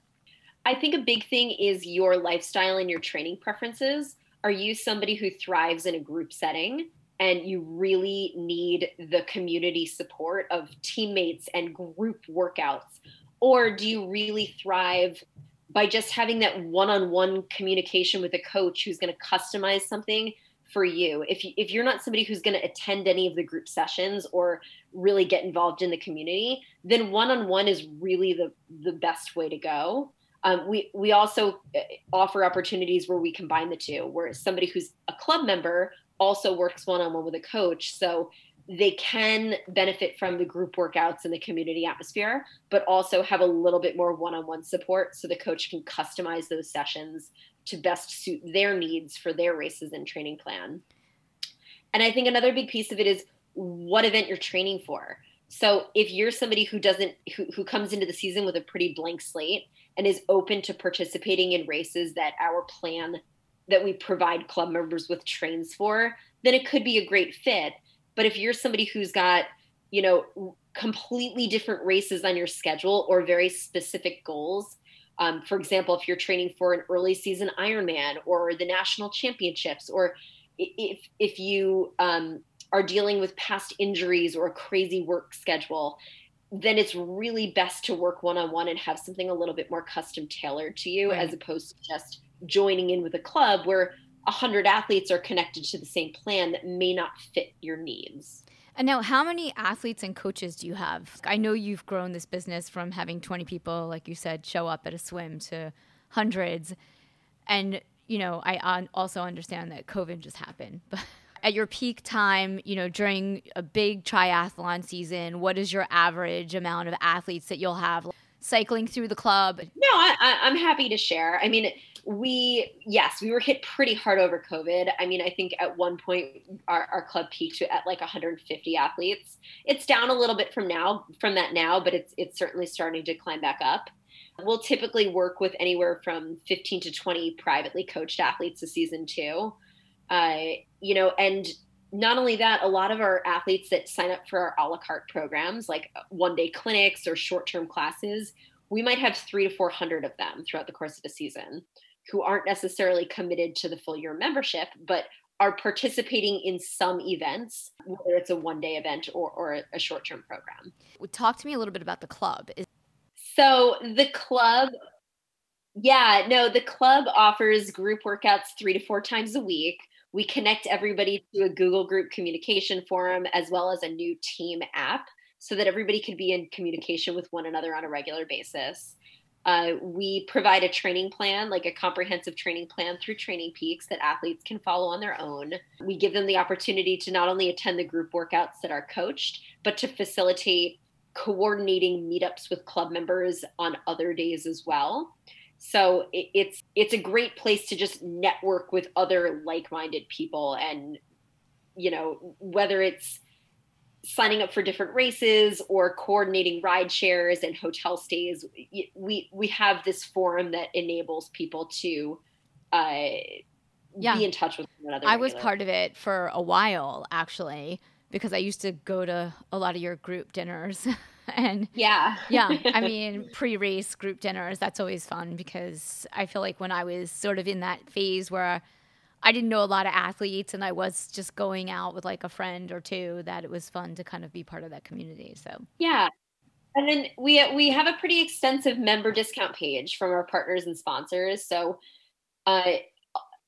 i think a big thing is your lifestyle and your training preferences are you somebody who thrives in a group setting and you really need the community support of teammates and group workouts or do you really thrive by just having that one-on-one communication with a coach who's going to customize something for you. If you, if you're not somebody who's going to attend any of the group sessions or really get involved in the community, then one-on-one is really the the best way to go. Um, we we also uh, offer opportunities where we combine the two, where somebody who's a club member also works one-on-one with a coach. So they can benefit from the group workouts and the community atmosphere, but also have a little bit more one on one support so the coach can customize those sessions to best suit their needs for their races and training plan. And I think another big piece of it is what event you're training for. So if you're somebody who doesn't who, who comes into the season with a pretty blank slate and is open to participating in races that our plan that we provide club members with trains for, then it could be a great fit. But if you're somebody who's got, you know, completely different races on your schedule or very specific goals, Um, for example, if you're training for an early season Ironman or the national championships, or if if you um, are dealing with past injuries or a crazy work schedule, then it's really best to work one on one and have something a little bit more custom tailored to you, right. as opposed to just joining in with a club where a hundred athletes are connected to the same plan that may not fit your needs. And now, how many athletes and coaches do you have? I know you've grown this business from having 20 people, like you said, show up at a swim to hundreds. And, you know, I also understand that COVID just happened. [LAUGHS] But at your peak time, you know, during a big triathlon season, what is your average amount of athletes that you'll have cycling through the club? No, I, I'm happy to share. I mean, we yes we were hit pretty hard over covid i mean i think at one point our, our club peaked at like 150 athletes it's down a little bit from now from that now but it's it's certainly starting to climb back up we'll typically work with anywhere from 15 to 20 privately coached athletes a season too uh, you know and not only that a lot of our athletes that sign up for our a la carte programs like one day clinics or short term classes we might have three to 400 of them throughout the course of a season who aren't necessarily committed to the full year membership, but are participating in some events, whether it's a one day event or, or a short term program. Talk to me a little bit about the club. So, the club, yeah, no, the club offers group workouts three to four times a week. We connect everybody to a Google Group communication forum as well as a new team app so that everybody can be in communication with one another on a regular basis. Uh, we provide a training plan, like a comprehensive training plan through Training Peaks that athletes can follow on their own. We give them the opportunity to not only attend the group workouts that are coached, but to facilitate coordinating meetups with club members on other days as well. So it, it's it's a great place to just network with other like-minded people and you know whether it's signing up for different races or coordinating ride shares and hotel stays we we have this forum that enables people to uh, yeah. be in touch with one another i was part of it for a while actually because i used to go to a lot of your group dinners [LAUGHS] [LAUGHS] and yeah yeah i [LAUGHS] mean pre-race group dinners that's always fun because i feel like when i was sort of in that phase where I didn't know a lot of athletes and I was just going out with like a friend or two that it was fun to kind of be part of that community. So, yeah. And then we we have a pretty extensive member discount page from our partners and sponsors. So, uh,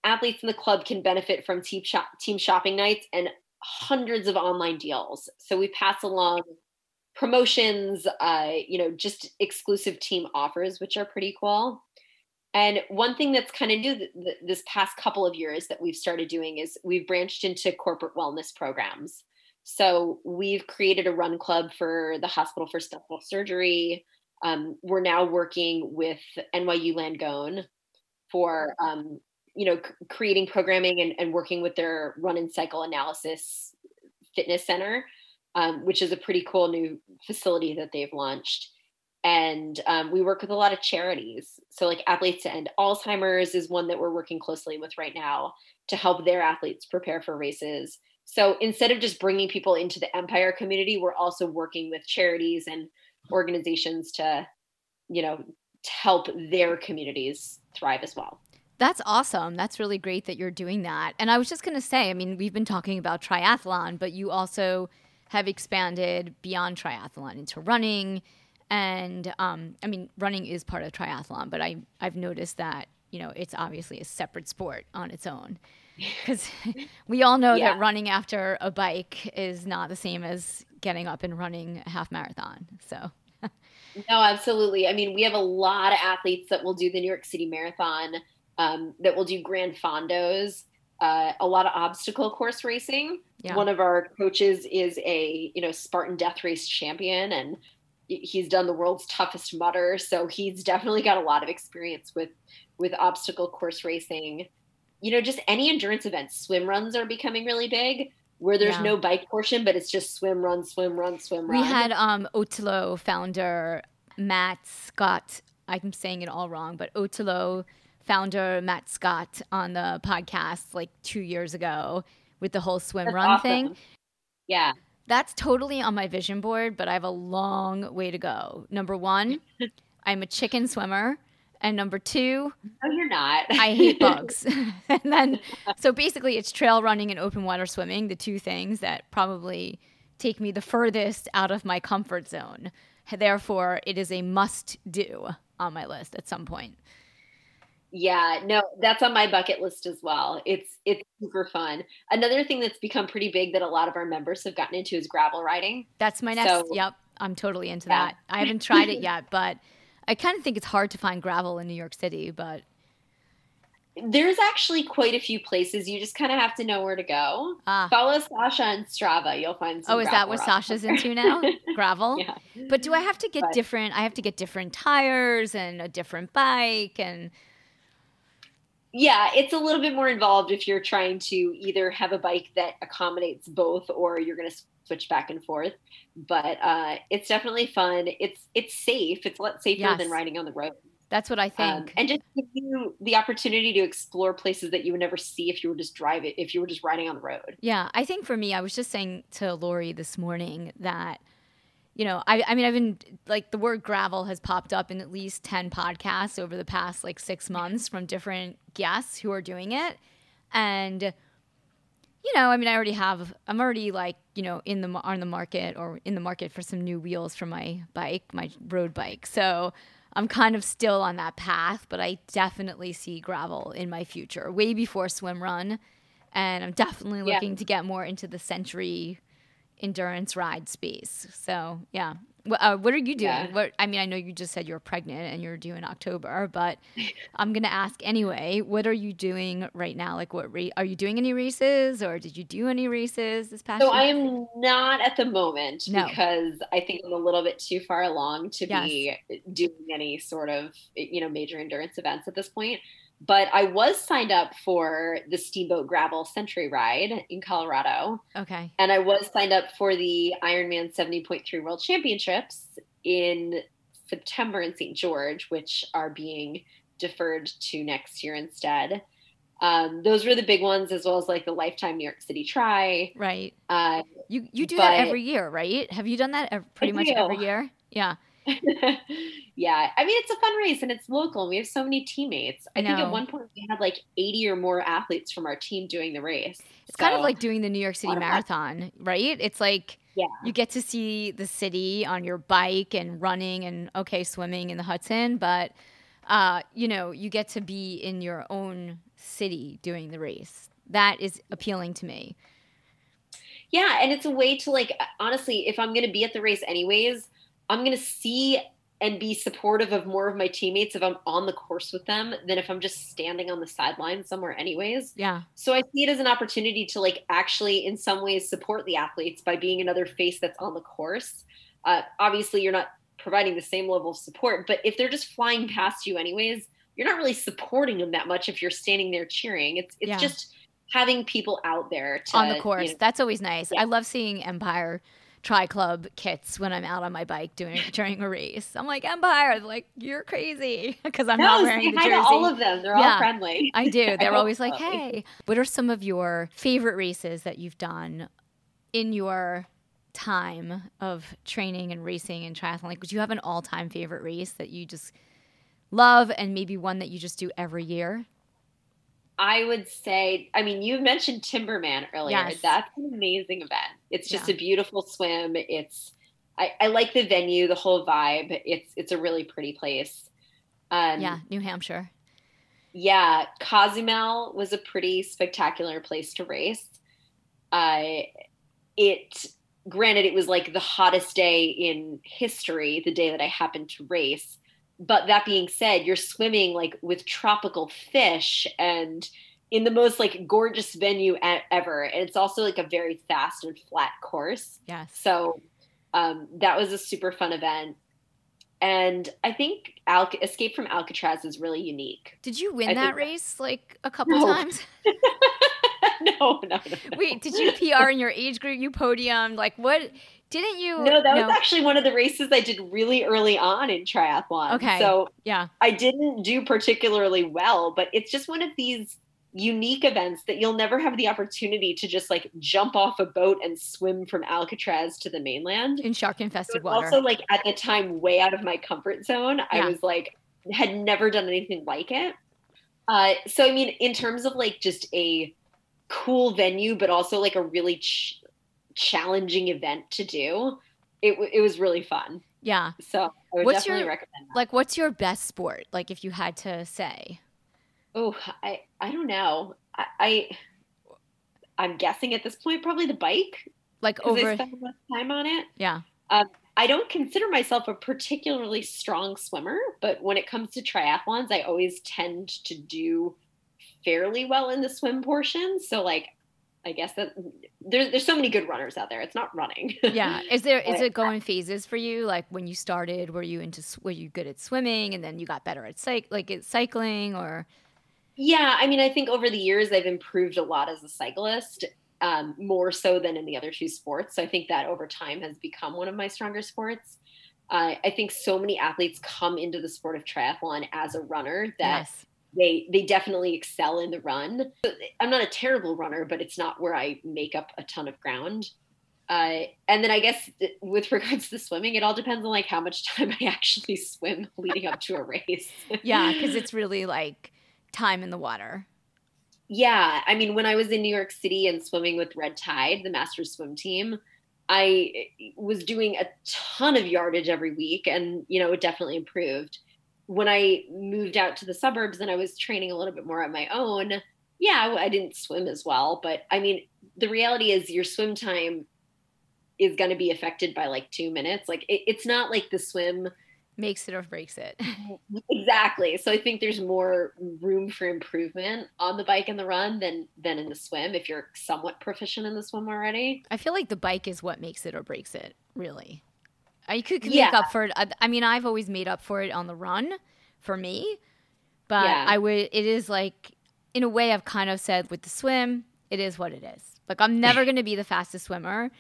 athletes in the club can benefit from team shop, team shopping nights and hundreds of online deals. So we pass along promotions, uh, you know, just exclusive team offers, which are pretty cool. And one thing that's kind of new th- th- this past couple of years that we've started doing is we've branched into corporate wellness programs. So we've created a run club for the Hospital for Special Surgery. Um, we're now working with NYU Langone for um, you know c- creating programming and, and, working with their run and cycle analysis fitness center, um, which is a pretty cool new facility that they've launched and um, we work with a lot of charities so like athletes to end alzheimer's is one that we're working closely with right now to help their athletes prepare for races so instead of just bringing people into the empire community we're also working with charities and organizations to you know to help their communities thrive as well that's awesome. That's really great that you're doing that. And I was just going to say, I mean, we've been talking about triathlon, but you also have expanded beyond triathlon into running, and um, I mean, running is part of triathlon, but I I've noticed that you know it's obviously a separate sport on its own [LAUGHS] because [LAUGHS] we all know yeah. that running after a bike is not the same as getting up and running a half marathon. So. no, absolutely. I mean, we have a lot of athletes that will do the New York City Marathon, um, that will do Gran Fondos, uh, a lot of obstacle course racing. Yeah. One of our coaches is a you know Spartan Death Race champion, and he's done the world's toughest Mudder so he's definitely got a lot of experience with with obstacle course racing you know just any endurance events swim runs are becoming really big where there's yeah. no bike portion but it's just swim run swim run swim run we had um ÖTILLÖ founder matt scott i'm saying it all wrong but ÖTILLÖ founder matt scott on the podcast like two years ago with the whole swim That's run awesome. thing yeah that's totally on my vision board, but I have a long way to go. Number one, [LAUGHS] I'm a chicken swimmer. And number two, no, you're not. I hate [LAUGHS] bugs. [LAUGHS] and then, so basically, it's trail running and open water swimming, the two things that probably take me the furthest out of my comfort zone. Therefore, it is a must do on my list at some point. Yeah, no, that's on my bucket list as well. It's it's super fun. Another thing that's become pretty big that a lot of our members have gotten into is gravel riding. That's my next. So, yep, I'm totally into yeah. that. I [LAUGHS] haven't tried it yet, but I kind of think it's hard to find gravel in New York City, but there's actually quite a few places. You just kind of have to know where to go. Ah. Follow Sasha and Strava. You'll find Oh, is that what Sasha's into now? [LAUGHS] gravel? Yeah. But do I have to get but, different? I have to get different tires and a different bike and yeah, it's a little bit more involved if you're trying to either have a bike that accommodates both or you're going to switch back and forth. But uh, it's definitely fun. It's it's safe. It's a lot safer yes. than riding on the road. That's what I um, think. Um, and just give you the opportunity to explore places that you would never see if you were just driving, if you were just riding on the road. Yeah, I think for me, I was just saying to Lori this morning that you know, I, I mean, I've been like the word gravel has popped up in at least 10 podcasts over the past like six months from different guests who are doing it. And, you know, I mean, I already have, I'm already like, you know, in the, on the market or in the market for some new wheels for my bike, my road bike. So I'm kind of still on that path, but I definitely see gravel in my future way before swim run. And I'm definitely looking yeah. to get more into the century endurance ride space. So yeah. Uh, what are you doing? Yeah. What I mean, I know you just said you're pregnant and you're due in October, but [LAUGHS] I'm gonna ask anyway. What are you doing right now? Like, what are you doing any races, or did you do any races this past? So year? I am not at the moment no. because I think I'm a little bit too far along to yes. be doing any sort of you know major endurance events at this point but I was signed up for the Steamboat Gravel Century Ride in Colorado. Okay. And I was signed up for the Ironman 70.3 World Championships in September in St. George, which are being deferred to next year instead. Um, those were the big ones, as well as like the Lifetime New York City Tri. Right. Uh, you you do that every year, right? Have you done that pretty much every year? Yeah. [LAUGHS] yeah, I mean it's a fun race and it's local. And we have so many teammates. I, I think at one point we had like 80 or more athletes from our team doing the race. It's so, kind of like doing the New York City Marathon, right? It's like yeah. you get to see the city on your bike and running and okay, swimming in the Hudson, but uh, you know, you get to be in your own city doing the race. That is appealing to me. Yeah, and it's a way to like honestly, if I'm going to be at the race anyways, I'm going to see and be supportive of more of my teammates if I'm on the course with them than if I'm just standing on the sideline somewhere anyways. Yeah. So I see it as an opportunity to like actually in some ways support the athletes by being another face that's on the course. Uh, obviously you're not providing the same level of support, but if they're just flying past you anyways, you're not really supporting them that much if you're standing there cheering. It's it's yeah. just having people out there to, on the course. You know, that's always nice. Yeah. I love seeing Empire tri club kits when I'm out on my bike doing [LAUGHS] during a race. I'm like Empire, They're like you're crazy [LAUGHS] because I'm no, not wearing the jersey. all of them, they're yeah, all friendly. I do. [LAUGHS] They're always like, hey, what are some of your favorite races that you've done in your time of training and racing and triathlon? Like, would you have an all time favorite race that you just love and maybe one that you just do every year? I would say, I mean, you mentioned Timberman earlier. Yes. That's an amazing event. It's just yeah. a beautiful swim. It's, I, I, like the venue, the whole vibe. It's, it's a really pretty place. Um, yeah, New Hampshire. Yeah, Cozumel was a pretty spectacular place to race. Uh, it, granted, it was like the hottest day in history, the day that I happened to race but that being said, you're swimming like with tropical fish and in the most like gorgeous venue ever. And it's also like a very fast and flat course. Yes. So um, that was a super fun event. And I think Al- Escape from Alcatraz is really unique. Did you win I that race like a couple no. times? [LAUGHS] [LAUGHS] no, no, no, no. Wait, did you PR in your age group? You podium? Like what? Didn't you? No, that no. was actually one of the races I did really early on in triathlon. Okay. So yeah, I didn't do particularly well, but it's just one of these unique events that you'll never have the opportunity to just like jump off a boat and swim from Alcatraz to the mainland in shark infested water. Also, like at the time, way out of my comfort zone. Yeah. I was like, had never done anything like it. Uh, so I mean, in terms of like just a cool venue, but also like a really ch- challenging event to do, it it was really fun. Yeah. So I would What's definitely your- recommend that. Like, what's your best sport? Like, if you had to say, Oh, I I don't know. I, I I'm guessing at this point probably the bike like because I over, spend time on it. yeah, um, I don't consider myself a particularly strong swimmer, but when it comes to triathlons, I always tend to do fairly well in the swim portion. So like I guess that there's there's so many good runners out there. It's not running. [LAUGHS] yeah. Is there is it going phases for you? Like when you started, were you into were you good at swimming, and then you got better at cyc like at cycling, or Yeah, I mean, I think over the years I've improved a lot as a cyclist, um, more so than in the other two sports. So I think that over time has become one of my stronger sports. Uh, I think so many athletes come into the sport of triathlon as a runner that yes, they they definitely excel in the run. I'm not a terrible runner, but it's not where I make up a ton of ground. Uh, and then I guess th- with [LAUGHS] regards to swimming, it all depends on like how much time I actually swim [LAUGHS] leading up to a race. [LAUGHS] yeah, because it's really like time in the water. Yeah, I mean, when I was in New York City and swimming with Red Tide, the Masters swim team, I was doing a ton of yardage every week, and you know, it definitely improved. When I moved out to the suburbs and I was training a little bit more on my own, yeah, I didn't swim as well, but I mean, the reality is your swim time is going to be affected by like two minutes. Like, it, it's not like the swim Makes it or breaks it. [LAUGHS] Exactly. So I think there's more room for improvement on the bike and the run than than in the swim if you're somewhat proficient in the swim already. I feel like the bike is what makes it or breaks it, really. I could, could Yeah. make up for it. I, I mean, I've always made up for it on the run for me, but Yeah. I would, it is like, in a way, I've kind of said with the swim, it is what it is. Like, I'm never going to be the fastest swimmer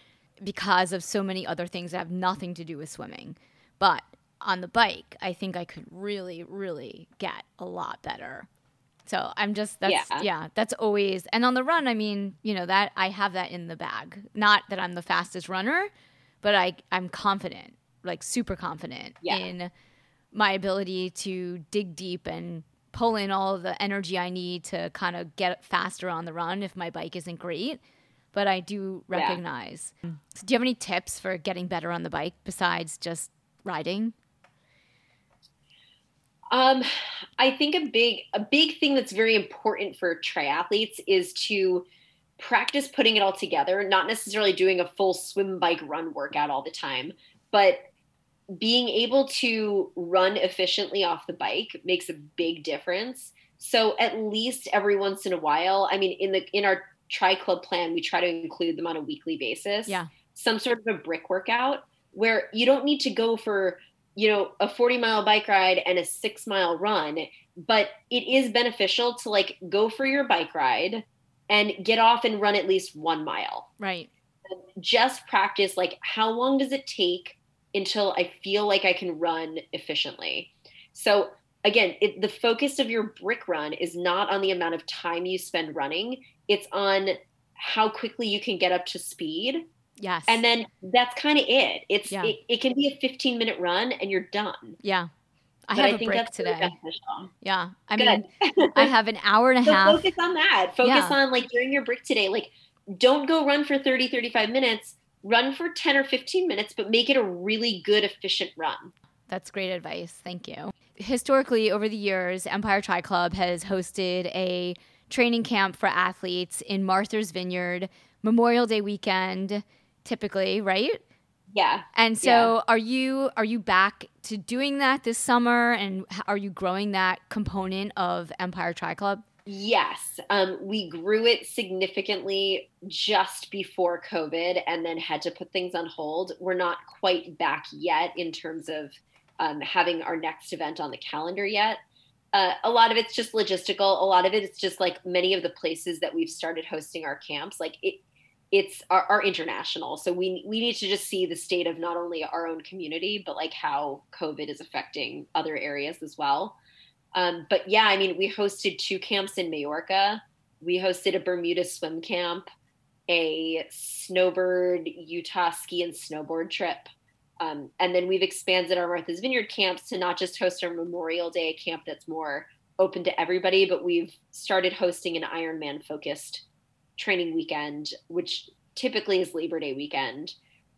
because of so many other things that have nothing to do with swimming. But on the bike, I think I could really, really get a lot better. So I'm just that's yeah. Yeah. that's always and on the run, I mean, you know, that I have that in the bag. Not that I'm the fastest runner, but I I'm confident, like super confident Yeah. in my ability to dig deep and pull in all the energy I need to kind of get faster on the run if my bike isn't great. But I do Yeah. recognize. So do you have any tips for getting better on the bike besides just riding? Um, I think a big a big thing that's very important for triathletes is to practice putting it all together, not necessarily doing a full swim bike run workout all the time, but being able to run efficiently off the bike makes a big difference. So at least every once in a while, I mean in the in our tri club plan, we try to include them on a weekly basis. Yeah. Some sort of a brick workout where you don't need to go for you know a 40 mile bike ride and a six mile run but it is beneficial to like go for your bike ride and get off and run at least one mile Right. just practice like how long does it take until i feel like i can run efficiently so again it, the focus of your brick run is not on the amount of time you spend running it's on how quickly you can get up to speed Yes. and then that's kind of it it's Yeah. it, it can be a 15 minute run and you're done yeah. I but have I a think break really today. beneficial. Yeah. I Good. mean, [LAUGHS] I have an hour and a so half. focus on that. Focus Yeah. on like during your break today, like don't go run for 30, 35 minutes. Run for 10 or 15 minutes, but make it a really good, efficient run. That's great advice. Thank you. Historically, over the years, Empire Tri Club has hosted a training camp for athletes in Martha's Vineyard, Memorial Day weekend, typically, right? Yeah. And so, are you are you back to doing that this summer? And are you growing that component of Empire Tri Club? Yes. Um, we grew it significantly just before COVID and then had to put things on hold. We're not quite back yet in terms of um, having our next event on the calendar yet. Uh, a lot of it's just logistical. A lot of it is just like many of the places that we've started hosting our camps. Like it, it's are, are international, so we we need to just see the state of not only our own community, but like how COVID is affecting other areas as well. Um, but yeah, I mean, we hosted two camps in Majorca. We hosted a Bermuda swim camp, a snowbird Utah ski and snowboard trip. Um, and then we've expanded our Martha's Vineyard camps to not just host our Memorial Day camp that's more open to everybody, but we've started hosting an Ironman focused training weekend, which typically is Labor Day weekend,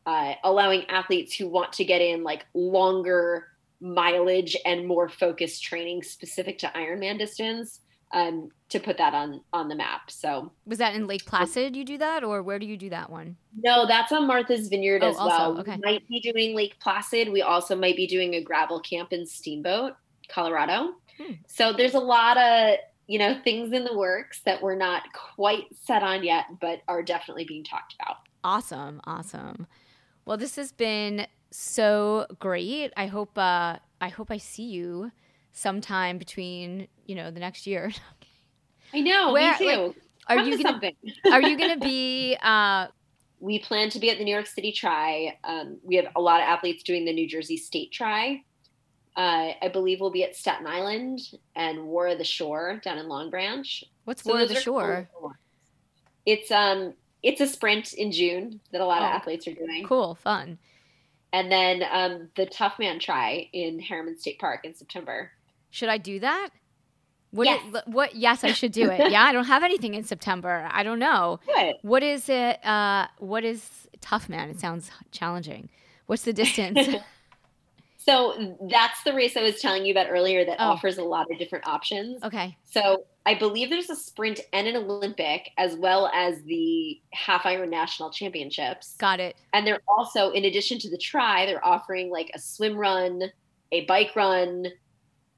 uh, allowing athletes who want to get in like longer mileage and more focused training specific to Ironman distance um, to put that on on the map. So was that in Lake Placid? You do that, or where do you do that one? No, that's on Martha's Vineyard Oh, as also, well. okay. We might be doing Lake Placid. We also might be doing a gravel camp in Steamboat, Colorado. Hmm. So there's a lot of you know things in the works that we're not quite set on yet, but are definitely being talked about. Awesome, awesome. Well, this has been so great. I hope uh, I hope I see you sometime between you know the next year. [LAUGHS] I know. Where- me too. like, Are Come you to gonna something? [LAUGHS] Are you gonna be? Uh, we plan to be at the New York City tri. Um, we have a lot of athletes doing the New Jersey State Tri. Uh, I believe we'll be at Staten Island and War of the Shore down in Long Branch. what's So War of the Shore? cool. It's um it's a sprint in June that a lot of Oh. athletes are doing, Cool, fun. and then um, the Toughman Tri in Harriman State Park in September. Should I do that? What? Yes. it- what? Yes, I should do it. [LAUGHS] Yeah, I don't have anything in September. I don't know. Good. What is it? Uh, what is Toughman? It sounds challenging. What's the distance? [LAUGHS] So that's the race I was telling you about earlier that Oh. offers a lot of different options. okay. So I believe there's a sprint and an Olympic, as well as the half Iron National Championships. Got it. And they're also, in addition to the tri, they're offering like a swim run, a bike run,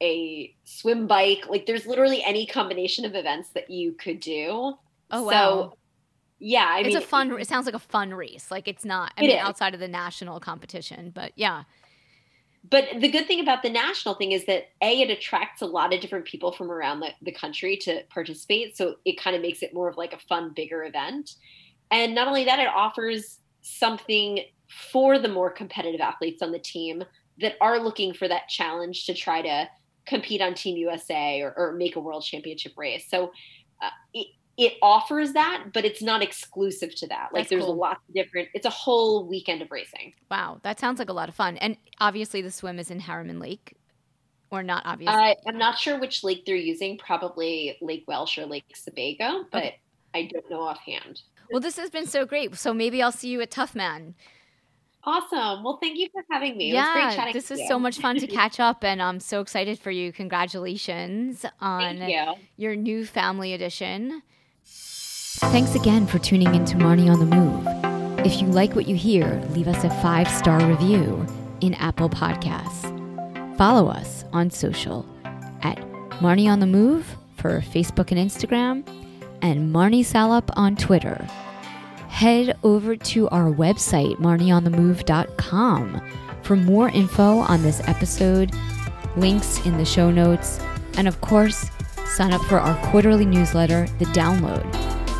a swim bike. Like there's literally any combination of events that you could do. Oh wow. So, yeah, I it's mean, a fun. It sounds like a fun race. Like it's not. I It mean, is. outside of the national competition, but yeah. But the good thing about the national thing is that A, it attracts a lot of different people from around the, the country to participate. So it kind of makes it more of like a fun, bigger event. And not only that, it offers something for the more competitive athletes on the team that are looking for that challenge to try to compete on Team USA or, or make a world championship race. So uh, it offers that, but it's not exclusive to that. Like That's there's cool. a lot of different, it's a whole weekend of racing. Wow, that sounds like a lot of fun. And obviously, the swim is in Harriman Lake, or not obviously. I, uh, I'm not sure which lake they're using, probably Lake Welch or Lake Sebago, but Okay. I don't know offhand. well, this has been so great. So maybe I'll see you at Toughman. Awesome. Well, thank you for having me. It was great Yeah, this you. so much fun to [LAUGHS] catch up, and I'm so excited for you. Congratulations on you. your new family edition. Thanks again for tuning in to Marnie on the Move. If you like what you hear, leave us a five star review in Apple Podcasts. Follow us on social at Marnie on the Move for Facebook and Instagram, and Marnie Salop on Twitter. Head over to our website, marnieonthemove.com, for more info on this episode, links in the show notes, and of course, sign up for our quarterly newsletter, The Download,